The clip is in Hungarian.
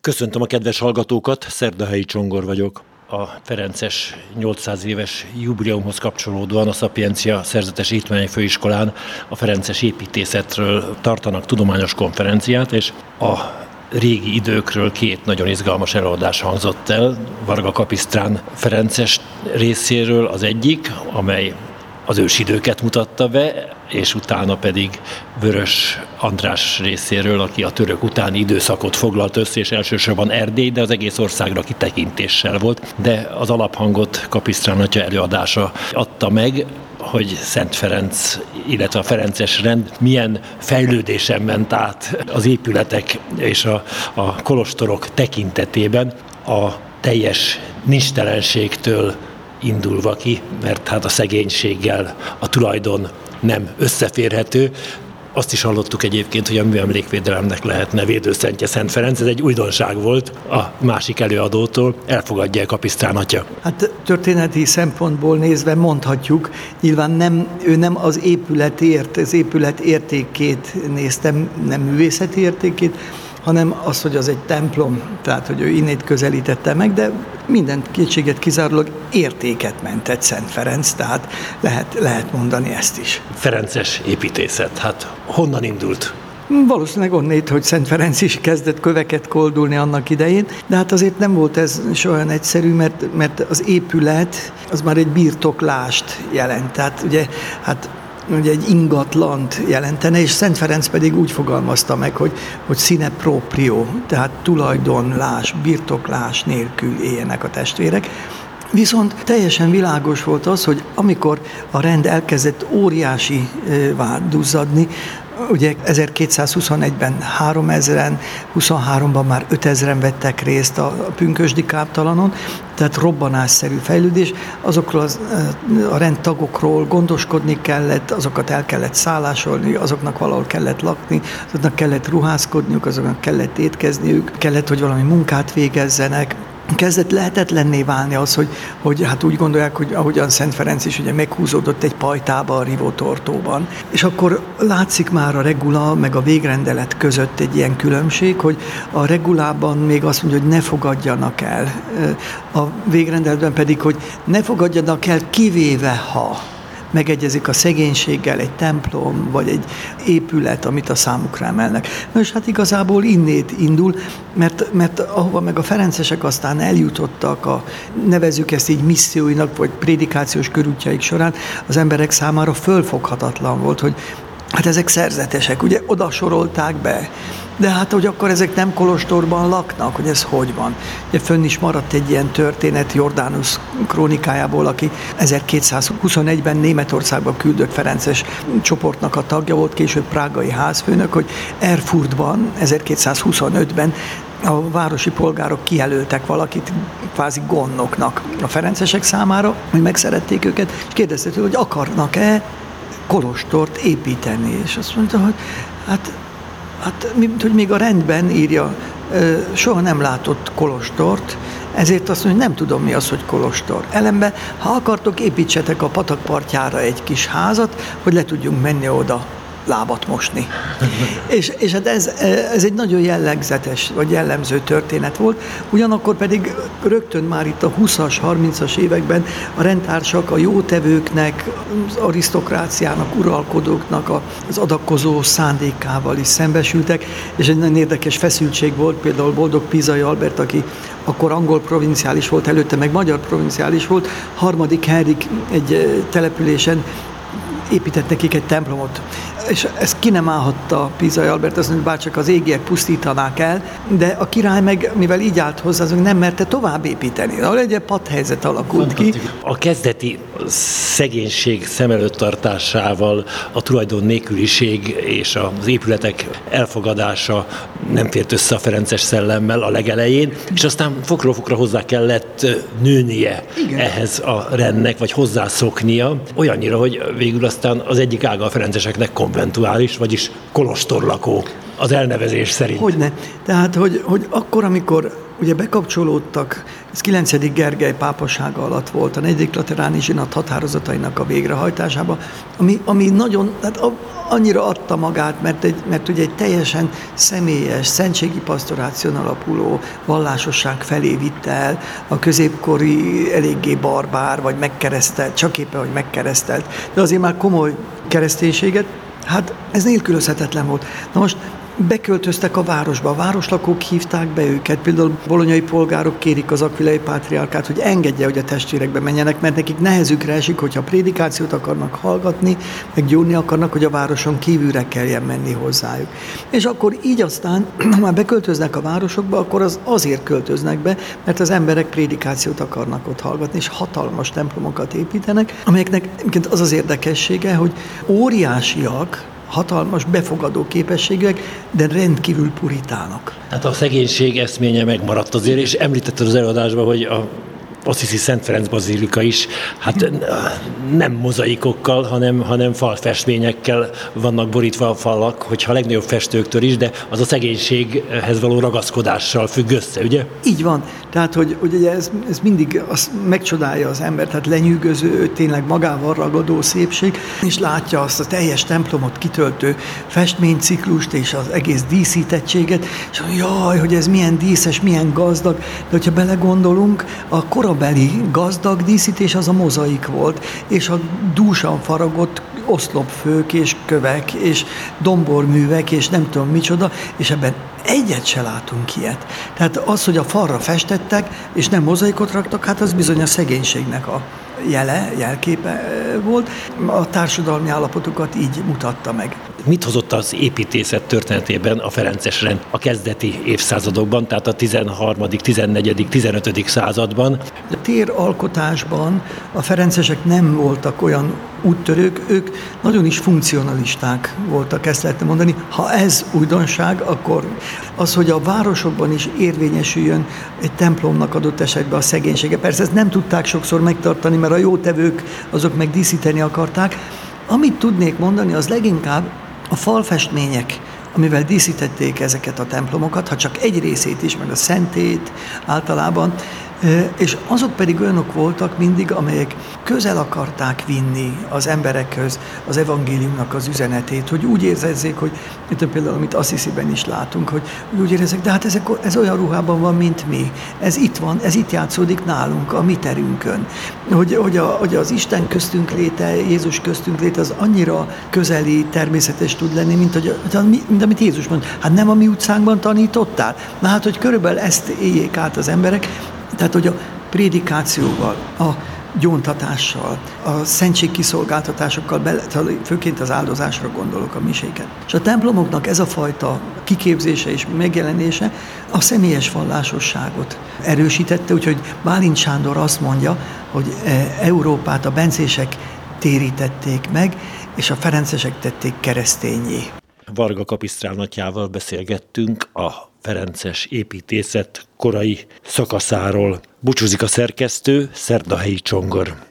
Köszöntöm a kedves hallgatókat, Szerdahelyi Csongor vagyok. A Ferences 800 éves jubileumhoz kapcsolódóan a Szapiencia Szerzetes Ítmányi Főiskolán a Ferences építészetről tartanak tudományos konferenciát, és a régi időkről két nagyon izgalmas előadás hangzott el. Varga Kapisztrán Ferences részéről az egyik, amely az ősidőket mutatta be, és utána pedig Vörös András részéről, aki a török utáni időszakot foglalt össze, és elsősorban Erdély, de az egész országra kitekintéssel volt. De az alaphangot Kapisztrán atya előadása adta meg, hogy Szent Ferenc, illetve a Ferences rend milyen fejlődésen ment át az épületek és a, a kolostorok tekintetében a teljes nincstelenségtől indulva ki, mert hát a szegénységgel a tulajdon nem összeférhető. Azt is hallottuk egyébként, hogy a műemlékvédelemnek lehetne védőszentje Szent Ferenc. Ez egy újdonság volt a másik előadótól. Elfogadja Kapisztrán atya. Hát történeti szempontból nézve mondhatjuk, nyilván nem, ő nem az épületért, az épület értékét néztem, nem művészeti értékét, hanem az, hogy az egy templom, tehát hogy ő innét közelítette meg, de minden kétséget kizárólag értéket mentett Szent Ferenc, tehát lehet, lehet mondani ezt is. Ferences építészet, hát honnan indult? Valószínűleg onnét, hogy Szent Ferenc is kezdett köveket koldulni annak idején, de hát azért nem volt ez olyan egyszerű, mert, mert az épület az már egy birtoklást jelent. Tehát ugye, hát ugye egy ingatlant jelentene, és Szent Ferenc pedig úgy fogalmazta meg, hogy, hogy színe proprio, tehát tulajdonlás, birtoklás nélkül éljenek a testvérek. Viszont teljesen világos volt az, hogy amikor a rend elkezdett óriási duzzadni, Ugye 1221-ben 3000-en, 23-ban már 5000-en vettek részt a pünkösdi káptalanon, tehát robbanásszerű fejlődés. Azokról az, a rendtagokról gondoskodni kellett, azokat el kellett szállásolni, azoknak valahol kellett lakni, azoknak kellett ruházkodniuk, azoknak kellett étkezniük, kellett, hogy valami munkát végezzenek, kezdett lehetetlenné válni az, hogy, hogy hát úgy gondolják, hogy ahogyan Szent Ferenc is ugye meghúzódott egy pajtába a Rivótortóban. És akkor látszik már a regula meg a végrendelet között egy ilyen különbség, hogy a regulában még azt mondja, hogy ne fogadjanak el, a végrendeletben pedig, hogy ne fogadjanak el kivéve ha megegyezik a szegénységgel egy templom, vagy egy épület, amit a számukra emelnek. Na és hát igazából innét indul, mert, mert ahova meg a ferencesek aztán eljutottak, a, nevezük ezt így misszióinak, vagy prédikációs körútjaik során, az emberek számára fölfoghatatlan volt, hogy Hát ezek szerzetesek, ugye oda sorolták be. De hát, hogy akkor ezek nem Kolostorban laknak, hogy ez hogy van. Ugye fönn is maradt egy ilyen történet Jordánusz krónikájából, aki 1221-ben Németországba küldött Ferences csoportnak a tagja volt, később prágai házfőnök, hogy Erfurtban 1225-ben a városi polgárok kijelöltek valakit kvázi gondnoknak a ferencesek számára, hogy megszerették őket, és kérdezték, hogy akarnak-e kolostort építeni. És azt mondta, hogy hát, hát hogy még a rendben írja, soha nem látott kolostort, ezért azt mondja, hogy nem tudom mi az, hogy kolostor. Ellenben, ha akartok, építsetek a patakpartjára egy kis házat, hogy le tudjunk menni oda lábat mosni. és, és hát ez, ez egy nagyon jellegzetes, vagy jellemző történet volt, ugyanakkor pedig rögtön már itt a 20-as, 30-as években a rendtársak a jótevőknek, az arisztokráciának, uralkodóknak az adakozó szándékával is szembesültek, és egy nagyon érdekes feszültség volt, például Boldog Pizai Albert, aki akkor angol provinciális volt, előtte meg magyar provinciális volt, harmadik Henrik egy településen épített nekik egy templomot. És ezt ki nem állhatta Pizai Albert, azt mondja, bárcsak az égiek pusztítanák el, de a király meg, mivel így állt hozzá, azok nem merte tovább építeni. Ahol egy padhelyzet alakult ki. A kezdeti szegénység szem előtt tartásával a tulajdon nélküliség és az épületek elfogadása nem fért össze a Ferences szellemmel a legelején, és aztán fokról fokra hozzá kellett nőnie Igen. ehhez a rendnek, vagy hozzászoknia, olyannyira, hogy végül aztán az egyik ága a ferenceseknek konventuális, vagyis kolostorlakó az elnevezés szerint. Hogyne. Tehát, hogy, hogy akkor, amikor ugye bekapcsolódtak, ez 9. Gergely pápasága alatt volt a 4. lateráni zsinat határozatainak a végrehajtásába, ami, ami nagyon, tehát annyira adta magát, mert, egy, mert ugye egy teljesen személyes, szentségi pastoráción alapuló vallásosság felé vitte el a középkori eléggé barbár, vagy megkeresztelt, csak éppen, hogy megkeresztelt, de azért már komoly kereszténységet, Hát ez nélkülözhetetlen volt. Na most beköltöztek a városba, a városlakók hívták be őket, például bolonyai polgárok kérik az akvilei pátriárkát, hogy engedje, hogy a testvérekbe menjenek, mert nekik nehezükre esik, hogyha prédikációt akarnak hallgatni, meg gyónni akarnak, hogy a városon kívülre kelljen menni hozzájuk. És akkor így aztán, ha már beköltöznek a városokba, akkor az azért költöznek be, mert az emberek prédikációt akarnak ott hallgatni, és hatalmas templomokat építenek, amelyeknek az az érdekessége, hogy óriásiak, hatalmas befogadó képességek, de rendkívül puritánok. Tehát a szegénység eszménye megmaradt azért, és említetted az előadásban, hogy a azt hiszi Szent Ferenc Bazilika is, hát nem mozaikokkal, hanem, hanem falfestményekkel vannak borítva a falak, hogyha a legnagyobb festőktől is, de az a szegénységhez való ragaszkodással függ össze, ugye? Így van. Tehát, hogy, hogy ugye ez, ez mindig az megcsodálja az ember, tehát lenyűgöző, tényleg magával ragadó szépség, és látja azt a teljes templomot kitöltő festményciklust és az egész díszítettséget, és jaj, hogy ez milyen díszes, milyen gazdag, de hogyha belegondolunk, a korabeli gazdag díszítés az a mozaik volt, és a dúsan faragott oszlopfők és kövek és domborművek és nem tudom micsoda, és ebben egyet se látunk ilyet. Tehát az, hogy a falra festettek, és nem mozaikot raktak, hát az bizony a szegénységnek a jele, jelképe volt. A társadalmi állapotokat így mutatta meg. Mit hozott az építészet történetében a Ferences rend a kezdeti évszázadokban, tehát a 13., 14., 15. században? A téralkotásban a ferencesek nem voltak olyan úttörők, ők nagyon is funkcionalisták voltak, ezt lehetne mondani. Ha ez újdonság, akkor az, hogy a városokban is érvényesüljön egy templomnak adott esetben a szegénysége. Persze ezt nem tudták sokszor megtartani, mert a jótevők azok meg díszíteni akarták. Amit tudnék mondani, az leginkább a falfestmények, amivel díszítették ezeket a templomokat, ha csak egy részét is, meg a szentét általában, és azok pedig olyanok voltak mindig, amelyek közel akarták vinni az emberekhöz az evangéliumnak az üzenetét, hogy úgy érzezzék, hogy mint például, amit Assisi-ben is látunk, hogy úgy érezzék, de hát ezek, ez olyan ruhában van, mint mi. Ez itt van, ez itt játszódik nálunk, a mi terünkön. Hogy, hogy, a, hogy az Isten köztünk léte, Jézus köztünk léte, az annyira közeli, természetes tud lenni, mint, hogy, mint amit Jézus mond. Hát nem a mi utcánkban tanítottál? Na hát, hogy körülbelül ezt éljék át az emberek, tehát, hogy a prédikációval, a gyóntatással, a szentségkiszolgáltatásokkal, főként az áldozásra gondolok a miséket. És a templomoknak ez a fajta kiképzése és megjelenése a személyes vallásosságot erősítette, úgyhogy Bálint Sándor azt mondja, hogy e, Európát a bencések térítették meg, és a ferencesek tették keresztényé. Varga Kapisztrálnatjával beszélgettünk a Ferences építészet korai szakaszáról. Búcsúzik a szerkesztő, Szerdahelyi Csongor.